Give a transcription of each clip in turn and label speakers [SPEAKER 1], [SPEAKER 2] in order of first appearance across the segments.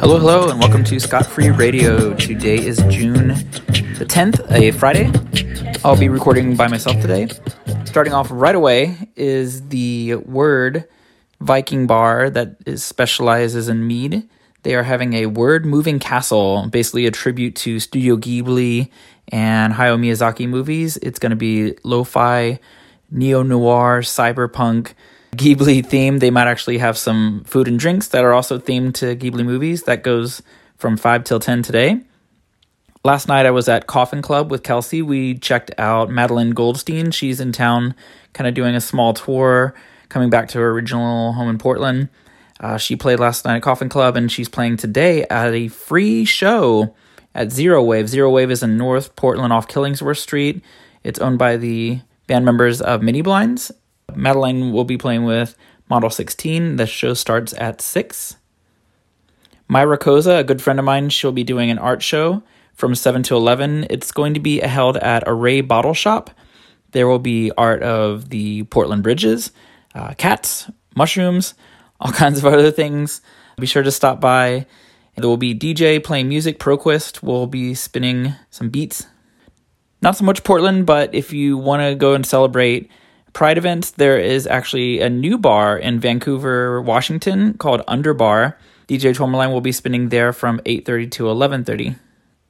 [SPEAKER 1] Hello, hello, and welcome to Scott Free Radio. Today is June the 10th, a Friday. I'll be recording by myself today. Starting off right away is the Word Viking Bar that is specializes in mead. They are having a Word Moving Castle, basically a tribute to Studio Ghibli and Hayao Miyazaki movies. It's going to be lo-fi, neo-noir, cyberpunk, Ghibli theme. They might actually have some food and drinks that are also themed to Ghibli movies. That goes from 5 till 10 today. Last night I was at Coffin Club with Kelsey. We checked out Madeline Goldstein. She's in town, kind of doing a small tour, coming back to her original home in Portland. Uh, she played last night at Coffin Club, and she's playing today at a free show at Zero Wave. Zero Wave is in North Portland off Killingsworth Street. It's owned by the band members of Mini Blinds, Madeline will be playing with Model 16. The show starts at 6. Myra Koza, a good friend of mine, she'll be doing an art show from 7 to 11. It's going to be held at Array Bottle Shop. There will be art of the Portland bridges, uh, cats, mushrooms, all kinds of other things. Be sure to stop by. There will be DJ playing music. ProQuest will be spinning some beats. Not so much Portland, but if you want to go and celebrate Pride events, there is actually a new bar in Vancouver, Washington called Underbar. DJ Tourmaline will be spinning there from 8:30 to 11:30.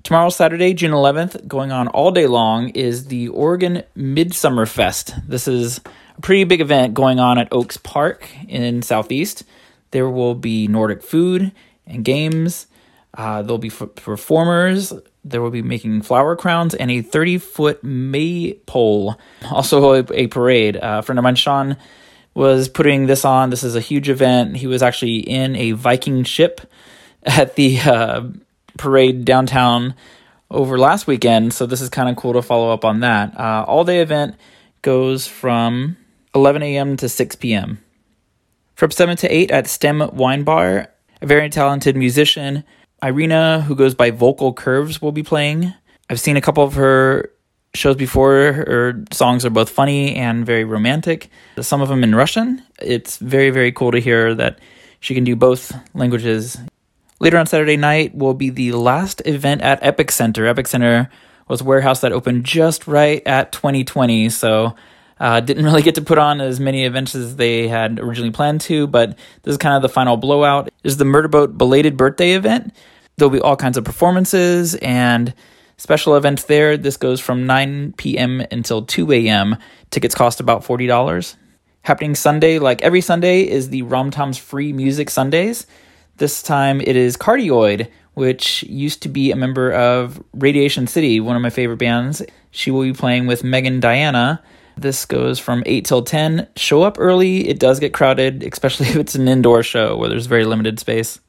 [SPEAKER 1] Tomorrow, Saturday, June 11th, going on all day long, is the Oregon Midsummer Fest. This is a pretty big event going on at Oaks Park in Southeast. There will be Nordic food and games. Uh, there'll be performers, there will be making flower crowns and a 30 foot maypole. Also, a, a parade. Uh, a friend of mine, Sean, was putting this on. This is a huge event. He was actually in a Viking ship at the uh, parade downtown over last weekend. So, this is kind of cool to follow up on that. Uh, all day event goes from 11 a.m. to 6 p.m. From 7 to 8 at STEM Wine Bar, a very talented musician Irina, who goes by Vocal Curves, will be playing. I've seen a couple of her shows before. Her songs are both funny and very romantic. Some of them in Russian. It's very, very cool to hear that she can do both languages. Later on Saturday night will be the last event at Epic Center. Epic Center was a warehouse that opened just right at 2020, so uh, didn't really get to put on as many events as they had originally planned to, but this is kind of the final blowout. This is the Murderboat belated birthday event. There'll be all kinds of performances and special events there. This goes from 9 p.m. until 2 a.m. Tickets cost about $40. Happening Sunday, like every Sunday, is the Rontoms Free Music Sundays. This time it is Cardioid, which used to be a member of Radiation City, one of my favorite bands. She will be playing with Megan Diana. This goes from 8 till 10. Show up early. It does get crowded, especially if it's an indoor show where there's very limited space.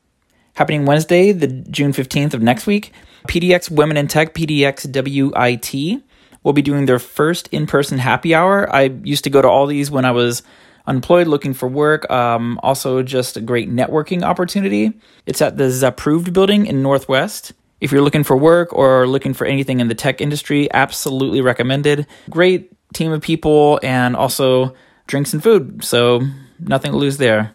[SPEAKER 1] Happening Wednesday, the June 15th of next week, PDX Women in Tech, PDX WIT, will be doing their first in person happy hour. I used to go to all these when I was unemployed looking for work. Um, also, just a great networking opportunity. It's at the Zapproved building in Northwest. If you're looking for work or looking for anything in the tech industry, absolutely recommended. Great team of people and also drinks and food. So, nothing to lose there.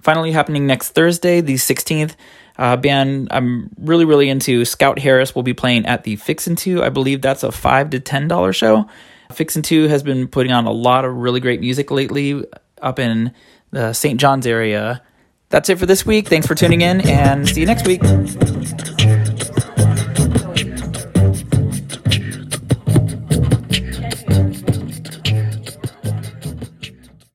[SPEAKER 1] Finally, happening next Thursday, the 16th. Uh, band I'm really, really into. Scout Harris will be playing at the Fixin' To. I believe that's a five to ten dollar show. Fixin' To has been putting on a lot of really great music lately up in the St. John's area. That's it for this week. Thanks for tuning in, and see you next week.